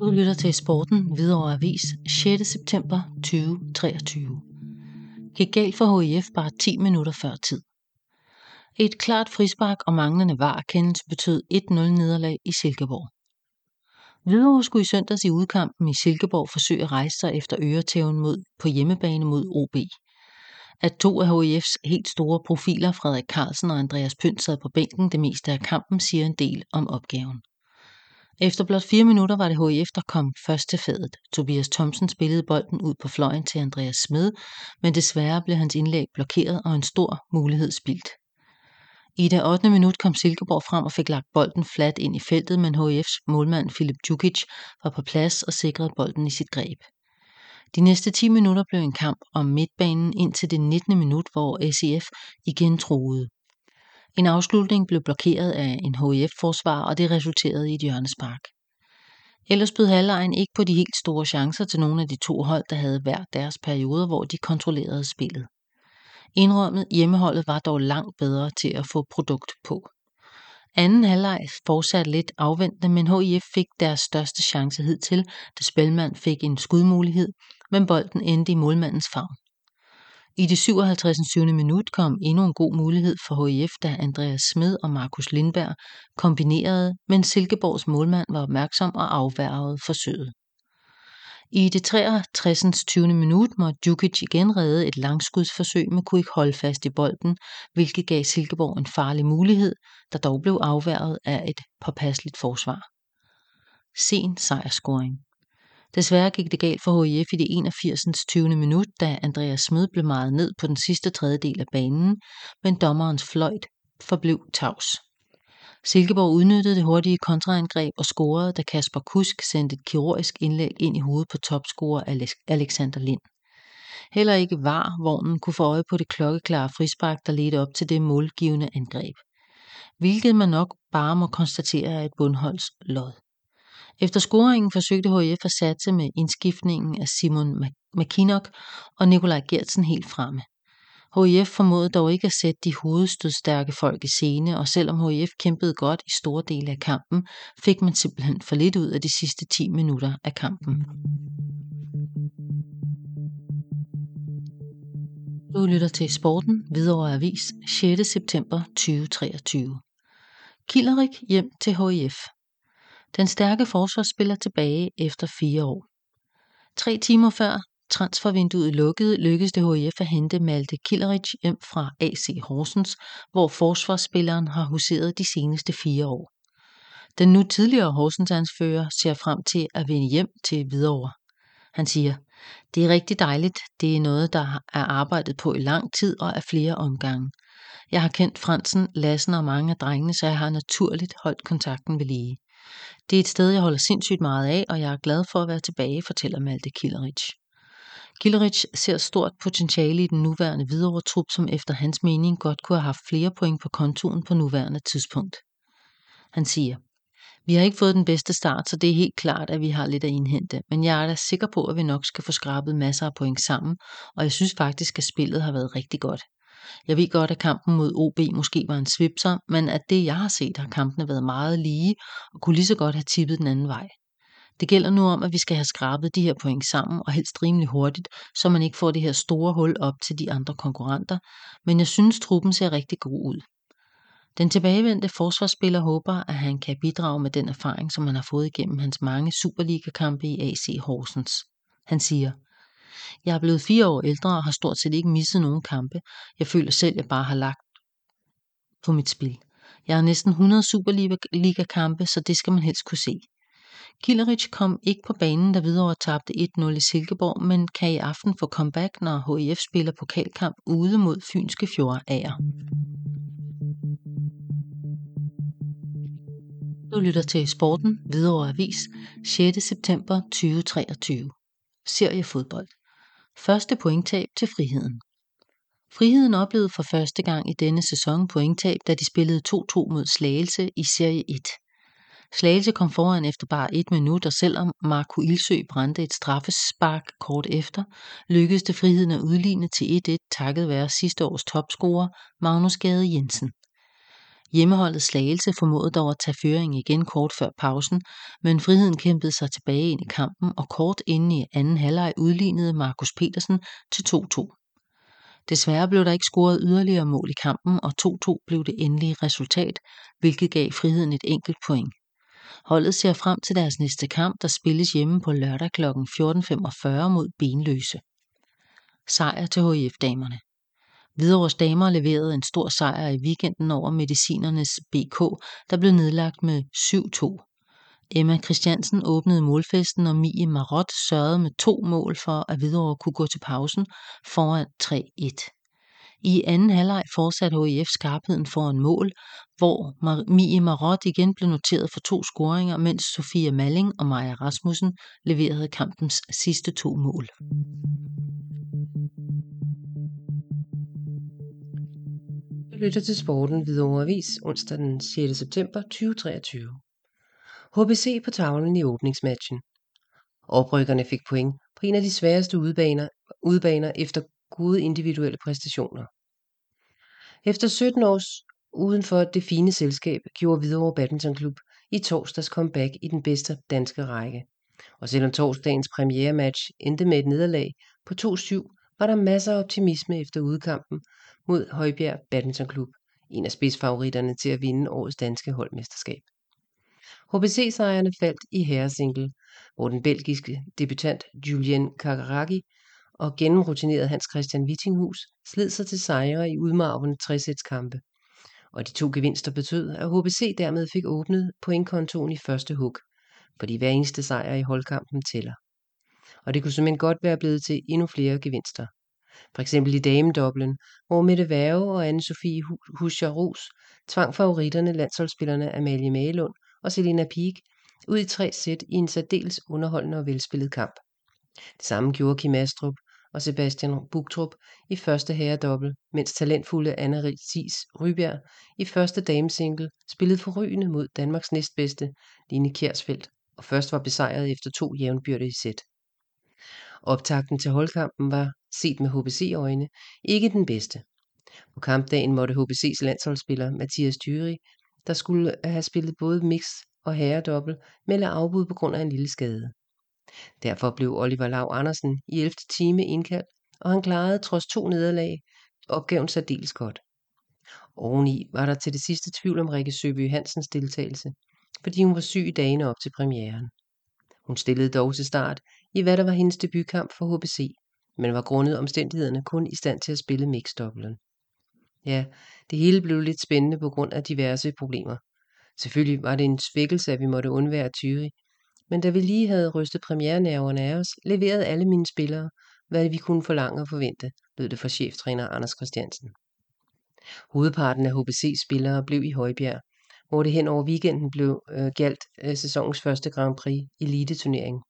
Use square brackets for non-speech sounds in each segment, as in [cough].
Du lytter til Sporten Hvidovre Avis 6. september 2023. Gik galt for HIF bare 10 minutter før tid. Et klart frispark og manglende varekendelse betød 1-0 nederlag i Silkeborg. Hvidovre skulle i søndags i udkampen i Silkeborg forsøge at rejse sig efter øretæven mod, på hjemmebane mod OB. At to af HIF's helt store profiler, Frederik Carlsen og Andreas Pynt, sad på bænken det meste af kampen, siger en del om opgaven. Efter blot fire minutter var det HIF, der kom først til fadet. Tobias Thomsen spillede bolden ud på fløjen til Andreas Smed, men desværre blev hans indlæg blokeret og en stor mulighed spildt. I det 8. minut kom Silkeborg frem og fik lagt bolden fladt ind i feltet, men HIF's målmand Filip Djukic var på plads og sikrede bolden i sit greb. De næste 10 minutter blev en kamp om midtbanen indtil det 19. minut, hvor SEF igen troede. En afslutning blev blokeret af en HIF-forsvar, og det resulterede i et hjørnespark. Ellers bød halvlejen ikke på de helt store chancer til nogle af de to hold, der havde hver deres perioder, hvor de kontrollerede spillet. Indrømmet hjemmeholdet var dog langt bedre til at få produkt på. Anden halvleg fortsatte lidt afventende, men HIF fik deres største chance hidtil, da Spelmand fik en skudmulighed, men bolden endte i målmandens favn. I det 57. minut kom endnu en god mulighed for HIF, da Andreas Smed og Markus Lindberg kombinerede, men Silkeborgs målmand var opmærksom og afværgede forsøget. I det 63. 20. minut måtte Djukic igen redde et langskudsforsøg, men kunne ikke holde fast i bolden, hvilket gav Silkeborg en farlig mulighed, der dog blev afværget af et påpasseligt forsvar. Sen sejrscoring. Desværre gik det galt for HIF i det 81. 20. minut, da Andreas Smed blev meget ned på den sidste tredjedel af banen, men dommerens fløjt forblev tavs. Silkeborg udnyttede det hurtige kontraangreb og scorede, da Kasper Kusk sendte et kirurgisk indlæg ind i hovedet på topscorer Alexander Lind. Heller ikke var vognen kunne få øje på det klokkeklare frispark, der ledte op til det målgivende angreb. Hvilket man nok bare må konstatere er et bundholds lod. Efter scoringen forsøgte HF at satse med indskiftningen af Simon McKinnock og Nikolaj Gertsen helt fremme. HIF formåede dog ikke at sætte de hovedstødstærke folk i scene, og selvom HIF kæmpede godt i store dele af kampen, fik man simpelthen for lidt ud af de sidste 10 minutter af kampen. Du lytter til Sporten, Hvidovre Avis, 6. september 2023. Killerik hjem til HIF. Den stærke forsvarsspiller tilbage efter fire år. Tre timer før transfervinduet lukkede, lykkedes det HIF at hente Malte Killerich hjem fra AC Horsens, hvor forsvarsspilleren har huseret de seneste fire år. Den nu tidligere Horsens-ansfører ser frem til at vende hjem til Hvidovre. Han siger, det er rigtig dejligt. Det er noget, der er arbejdet på i lang tid og af flere omgange. Jeg har kendt Fransen, Lassen og mange af drengene, så jeg har naturligt holdt kontakten ved lige. Det er et sted, jeg holder sindssygt meget af, og jeg er glad for at være tilbage, fortæller Malte Killeric. Killeric ser stort potentiale i den nuværende videre trup, som efter hans mening godt kunne have haft flere point på kontoen på nuværende tidspunkt. Han siger, vi har ikke fået den bedste start, så det er helt klart, at vi har lidt at indhente, men jeg er da sikker på, at vi nok skal få skrabet masser af point sammen, og jeg synes faktisk, at spillet har været rigtig godt. Jeg ved godt, at kampen mod OB måske var en svipser, men at det jeg har set, har kampene været meget lige og kunne lige så godt have tippet den anden vej. Det gælder nu om, at vi skal have skrabet de her point sammen, og helst rimelig hurtigt, så man ikke får det her store hul op til de andre konkurrenter, men jeg synes, truppen ser rigtig god ud. Den tilbagevendte forsvarsspiller håber, at han kan bidrage med den erfaring, som han har fået igennem hans mange Superliga-kampe i AC Horsens. Han siger, jeg er blevet fire år ældre og har stort set ikke misset nogen kampe. Jeg føler selv, at jeg bare har lagt på mit spil. Jeg har næsten 100 Superliga-kampe, så det skal man helst kunne se. Killerich kom ikke på banen, da Hvidovre tabte 1-0 i Silkeborg, men kan i aften få comeback, når HIF spiller pokalkamp ude mod Fynske Fjordager. Du lytter til Sporten, Hvidovre Avis, 6. september 2023. Seriefodbold. Første pointtab til friheden. Friheden oplevede for første gang i denne sæson pointtab, da de spillede 2-2 mod Slagelse i Serie 1. Slagelse kom foran efter bare et minut, og selvom Marco Ilsø brændte et straffespark kort efter, lykkedes det friheden at udligne til 1-1 takket være sidste års topscorer Magnus Gade Jensen. Hjemmeholdet Slagelse formåede dog at tage føringen igen kort før pausen, men friheden kæmpede sig tilbage ind i kampen og kort inden i anden halvleg udlignede Markus Petersen til 2-2. Desværre blev der ikke scoret yderligere mål i kampen, og 2-2 blev det endelige resultat, hvilket gav friheden et enkelt point. Holdet ser frem til deres næste kamp, der spilles hjemme på lørdag kl. 14.45 mod Benløse. Sejr til HIF-damerne. Hvidovres damer leverede en stor sejr i weekenden over Medicinernes BK, der blev nedlagt med 7-2. Emma Christiansen åbnede målfesten, og Mie Marot sørgede med to mål for, at Hvidovre kunne gå til pausen foran 3-1. I anden halvleg fortsatte HIF skarpheden foran mål, hvor Mie Marot igen blev noteret for to scoringer, mens Sofia Malling og Maja Rasmussen leverede kampens sidste to mål. Du lytter til Sporten Hvidovre Avis onsdag den 6. september 2023. HBC på tavlen i åbningsmatchen. Oprykkerne fik point på en af de sværeste udbaner, udbaner efter gode individuelle præstationer. Efter 17 års uden for det fine selskab gjorde Hvidovre Badminton Klub i torsdags comeback i den bedste danske række. Og selvom torsdagens premiere-match endte med et nederlag på 2-7, var der masser af optimisme efter udkampen mod Højbjerg Badminton Klub, en af spidsfavoritterne til at vinde årets danske holdmesterskab. HBC-sejrene faldt i herresingle, hvor den belgiske debutant Julien Kakaraki og gennemrutineret Hans Christian Wittinghus sled sig til sejre i udmarvende træsætskampe. Og de to gevinster betød, at HBC dermed fik åbnet pointkontoen i første hug, fordi hver eneste sejr i holdkampen tæller. Og det kunne simpelthen godt være blevet til endnu flere gevinster. For eksempel i damedoblen, hvor Mette Værge og Anne-Sophie Huscher Ros tvang favoritterne landsholdsspillerne Amalie Malund og Selina Peak ud i tre sæt i en særdeles underholdende og velspillet kamp. Det samme gjorde Kim Astrup og Sebastian Bugtrup i første herredobbel, mens talentfulde Anna Ries Rybjerg i første damesingle spillede forrygende mod Danmarks næstbedste Line Kjærsfeldt og først var besejret efter to jævnbyrdige sæt. Optakten til holdkampen var, set med HBC-øjne, ikke den bedste. På kampdagen måtte HBC's landsholdsspiller Mathias Thyri, der skulle have spillet både mix og herredobbel, melde afbud på grund af en lille skade. Derfor blev Oliver Lav Andersen i 11. time indkaldt, og han klarede trods to nederlag opgaven særdeles godt. Oveni var der til det sidste tvivl om Rikke Søby Hansens deltagelse, fordi hun var syg i dagene op til premieren. Hun stillede dog til start i hvad der var hendes debutkamp for HBC, men var grundet omstændighederne kun i stand til at spille mixdoblen. Ja, det hele blev lidt spændende på grund af diverse problemer. Selvfølgelig var det en svækkelse, at vi måtte undvære Thyri, men da vi lige havde rystet premiernerverne af os, leverede alle mine spillere, hvad vi kunne forlange og forvente, lød det fra cheftræner Anders Christiansen. Hovedparten af HBC-spillere blev i Højbjerg, hvor det hen over weekenden blev øh, galt øh, sæsonens første Grand Prix elite-turnering,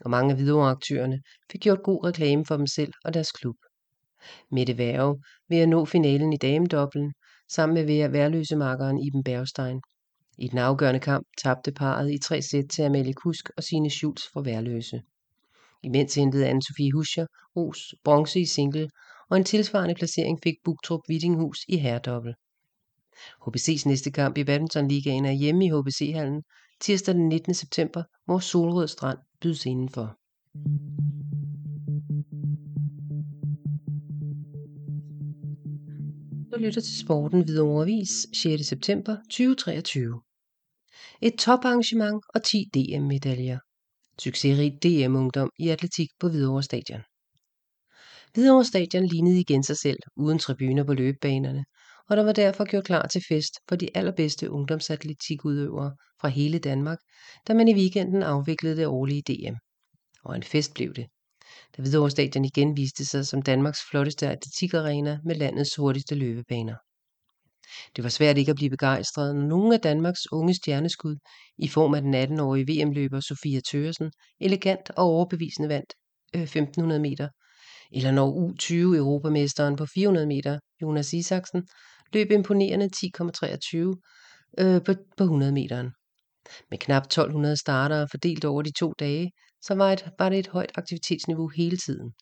og mange af videoaktørerne fik gjort god reklame for dem selv og deres klub. Mette Værge ved at nå finalen i damedobbelen, sammen med Vera værløse makkeren Iben Bergstein. I den afgørende kamp tabte parret i tre sæt til Amalie Kusk og Signe Schultz for værløse. Imens hentede Anne-Sophie Huscher Ros bronze i single, og en tilsvarende placering fik Bugtrup Vittinghus i herredobbel. HBC's næste kamp i badmintonligaen er hjemme i HBC-hallen tirsdag den 19. september, hvor Solrød Strand bydes indenfor. Du lytter til Sporten Hvidovre Avis 6. september 2023. Et toparrangement og 10 DM-medaljer. Succesrig DM-ungdom i atletik på Hvidovre Stadion. Hvidovre Stadion lignede igen sig selv, uden tribuner på løbebanerne, og der var derfor gjort klar til fest for de allerbedste ungdomsatletikudøvere fra hele Danmark, da man i weekenden afviklede det årlige DM. Og en fest blev det. Da Hvidovre Stadion igen viste sig som Danmarks flotteste atletikarena med landets hurtigste løbebaner. Det var svært ikke at blive begejstret, når nogle af Danmarks unge stjerneskud, i form af den 18-årige VM-løber Sofia Tøresen, elegant og overbevisende vandt øh, 1500 meter, eller når U20-europamesteren på 400 meter, Jonas Isaksen, løb imponerende 10,23 øh, på, på 100 meteren. Med knap 1200 startere fordelt over de to dage, så var, et, var det et højt aktivitetsniveau hele tiden.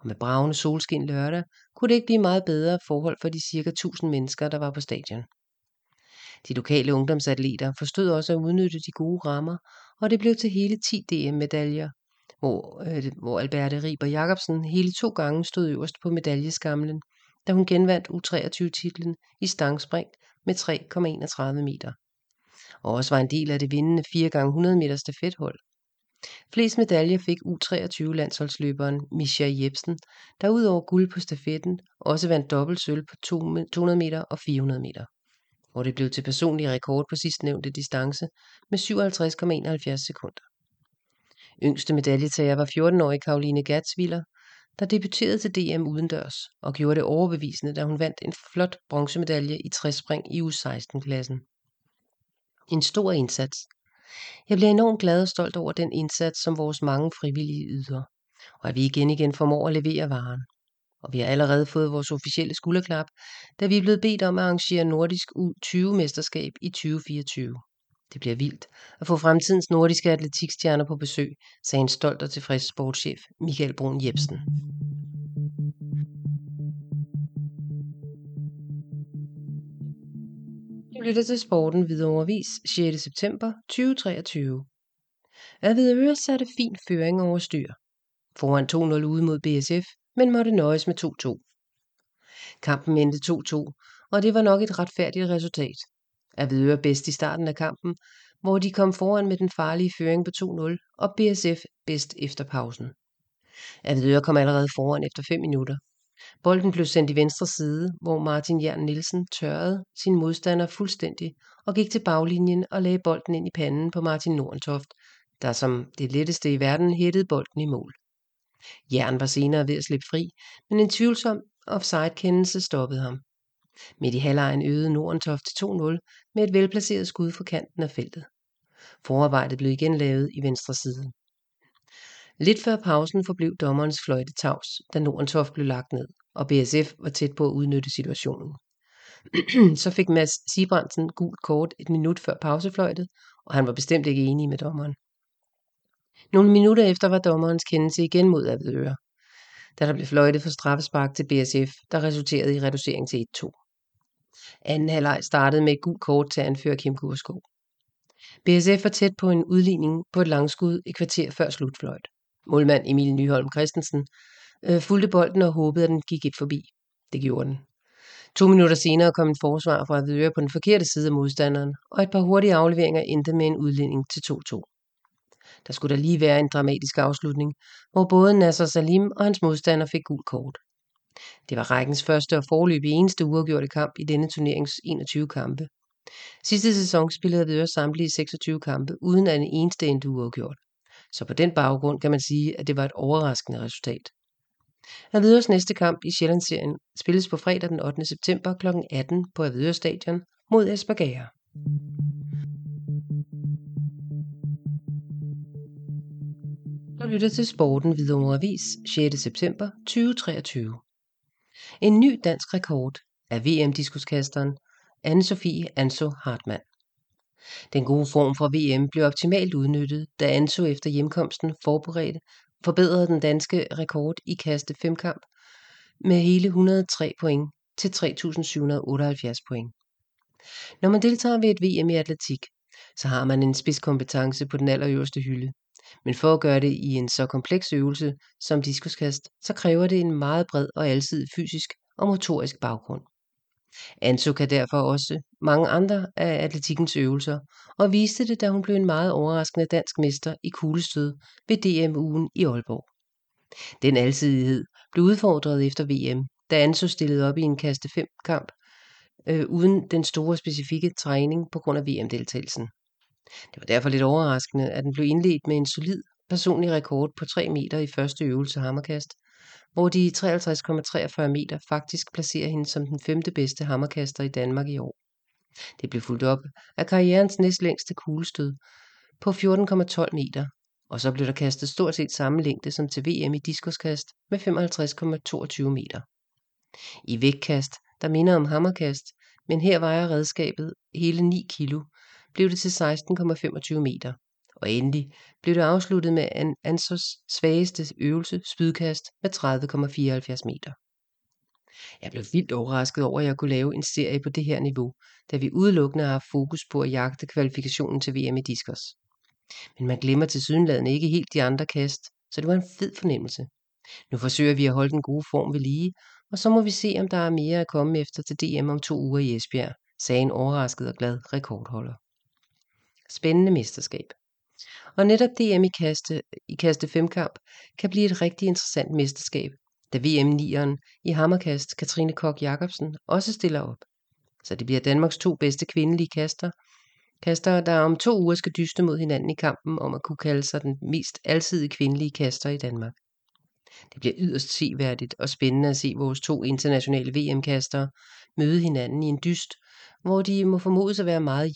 Og med bravende solskin lørdag kunne det ikke blive meget bedre forhold for de cirka 1000 mennesker, der var på stadion. De lokale ungdomsatleter forstod også at udnytte de gode rammer, og det blev til hele 10 DM-medaljer, hvor, øh, hvor Alberte Riber Jacobsen hele to gange stod øverst på medaljeskamlen, da hun genvandt U23-titlen i stangspring med 3,31 meter. Og også var en del af det vindende 4x100 meter stafethold. Flest medaljer fik U23-landsholdsløberen Misha Jebsen, der udover guld på stafetten også vandt dobbelt sølv på 200 meter og 400 meter, hvor det blev til personlig rekord på sidstnævnte distance med 57,71 sekunder. Yngste medaljetager var 14-årige Karoline Gatsviller, der debuterede til DM udendørs og gjorde det overbevisende, da hun vandt en flot bronzemedalje i træspring i U16-klassen. En stor indsats. Jeg bliver enormt glad og stolt over den indsats, som vores mange frivillige yder, og at vi igen igen formår at levere varen. Og vi har allerede fået vores officielle skulderklap, da vi er blevet bedt om at arrangere Nordisk U20-mesterskab i 2024. Det bliver vildt at få fremtidens nordiske atletikstjerner på besøg, sagde en stolt og tilfreds sportschef Michael Brun Jebsen. Du lytter til Sporten Hvidovre Vis 6. september 2023. Avedøre satte fin føring over styr. Foran 2-0 ude mod BSF, men måtte nøjes med 2-2. Kampen endte 2-2, og det var nok et retfærdigt resultat. Avedøre bedst i starten af kampen, hvor de kom foran med den farlige føring på 2-0, og BSF bedst efter pausen. Avedøre kom allerede foran efter 5 minutter. Bolden blev sendt i venstre side, hvor Martin Jern Nielsen tørrede sin modstander fuldstændig og gik til baglinjen og lagde bolden ind i panden på Martin Nordentoft, der som det letteste i verden hættede bolden i mål. Jern var senere ved at slippe fri, men en tvivlsom offside-kendelse stoppede ham. Midt i halvlejen øgede Nordentoft til 2-0 med et velplaceret skud fra kanten af feltet. Forarbejdet blev igen lavet i venstre side. Lidt før pausen forblev dommerens fløjte tavs, da Nordentoft blev lagt ned, og BSF var tæt på at udnytte situationen. [clears throat] Så fik Mads Sibrandsen gult kort et minut før pausefløjtet, og han var bestemt ikke enig med dommeren. Nogle minutter efter var dommerens kendelse igen mod Avedøre, da der blev fløjtet for straffespark til BSF, der resulterede i reducering til 1-2. Anden halvleg startede med et gult kort til anfører Kim Kurskov. BSF var tæt på en udligning på et langskud et kvarter før slutfløjt. Målmand Emil Nyholm Christensen øh, fulgte bolden og håbede, at den gik et forbi. Det gjorde den. To minutter senere kom en forsvar fra Avedøre på den forkerte side af modstanderen, og et par hurtige afleveringer endte med en udligning til 2-2. Der skulle der lige være en dramatisk afslutning, hvor både Nasser Salim og hans modstander fik gul kort. Det var rækkens første og forløb eneste uafgjorte kamp i denne turnerings 21 kampe. Sidste sæson spillede Avedøre samtlige 26 kampe, uden at en eneste endte uafgjort. Så på den baggrund kan man sige, at det var et overraskende resultat. Avedøres næste kamp i Sjællandsserien spilles på fredag den 8. september kl. 18 på Avedøre Stadion mod Esbjerg. Du lytter til Sporten Hvidovre Avis 6. september 2023. En ny dansk rekord af VM-diskuskasteren Anne-Sophie Anso Hartmann. Den gode form for VM blev optimalt udnyttet, da Anso efter hjemkomsten forberedte forbedrede den danske rekord i kaste femkamp med hele 103 point til 3.778 point. Når man deltager ved et VM i atletik, så har man en spidskompetence på den allerøverste hylde. Men for at gøre det i en så kompleks øvelse som diskuskast, så kræver det en meget bred og alsidig fysisk og motorisk baggrund. Anso kan derfor også mange andre af atletikkens øvelser, og viste det, da hun blev en meget overraskende dansk mester i kuglestød ved DM-ugen i Aalborg. Den alsidighed blev udfordret efter VM, da Anso stillede op i en kaste 5 kamp, øh, uden den store specifikke træning på grund af VM-deltagelsen. Det var derfor lidt overraskende, at den blev indledt med en solid personlig rekord på 3 meter i første øvelse hammerkast, hvor de 53,43 meter faktisk placerer hende som den femte bedste hammerkaster i Danmark i år. Det blev fuldt op af karrierens næstlængste kuglestød på 14,12 meter, og så blev der kastet stort set samme længde som til VM i diskoskast med 55,22 meter. I vægtkast, der minder om hammerkast, men her vejer redskabet hele 9 kilo, blev det til 16,25 meter, og endelig blev det afsluttet med en Ansos svageste øvelse, spydkast med 30,74 meter. Jeg blev vildt overrasket over, at jeg kunne lave en serie på det her niveau, da vi udelukkende har fokus på at jagte kvalifikationen til VM i diskos. Men man glemmer til sydenladende ikke helt de andre kast, så det var en fed fornemmelse. Nu forsøger vi at holde den gode form ved lige, og så må vi se, om der er mere at komme efter til DM om to uger i Esbjerg, sagde en overrasket og glad rekordholder. Spændende mesterskab. Og netop DM i kaste, i kaste femkamp kan blive et rigtig interessant mesterskab, da VM-nieren i hammerkast Katrine Kok Jacobsen også stiller op. Så det bliver Danmarks to bedste kvindelige kaster, kaster, der om to uger skal dyste mod hinanden i kampen om at kunne kalde sig den mest alsidige kvindelige kaster i Danmark. Det bliver yderst seværdigt og spændende at se vores to internationale VM-kastere møde hinanden i en dyst, hvor de må formodes at være meget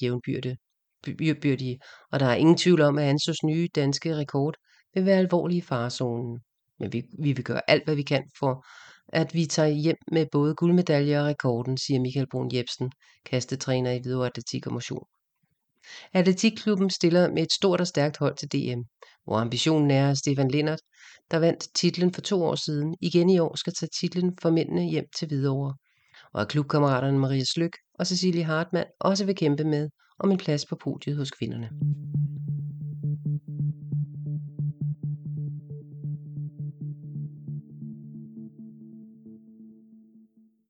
jævnbyrdige, og der er ingen tvivl om, at Ansos nye danske rekord vil være alvorlig i farezonen. Men vi, vi vil gøre alt, hvad vi kan for, at vi tager hjem med både guldmedaljer og rekorden, siger Michael Brun Jebsen, kastetræner i Hvidovre Atletik og Motion. Atletikklubben stiller med et stort og stærkt hold til DM, hvor ambitionen er, at Stefan Lindert, der vandt titlen for to år siden, igen i år skal tage titlen for mændene hjem til Hvidovre, og at klubkammeraterne Maria Slyk og Cecilie Hartmann også vil kæmpe med om en plads på podiet hos kvinderne.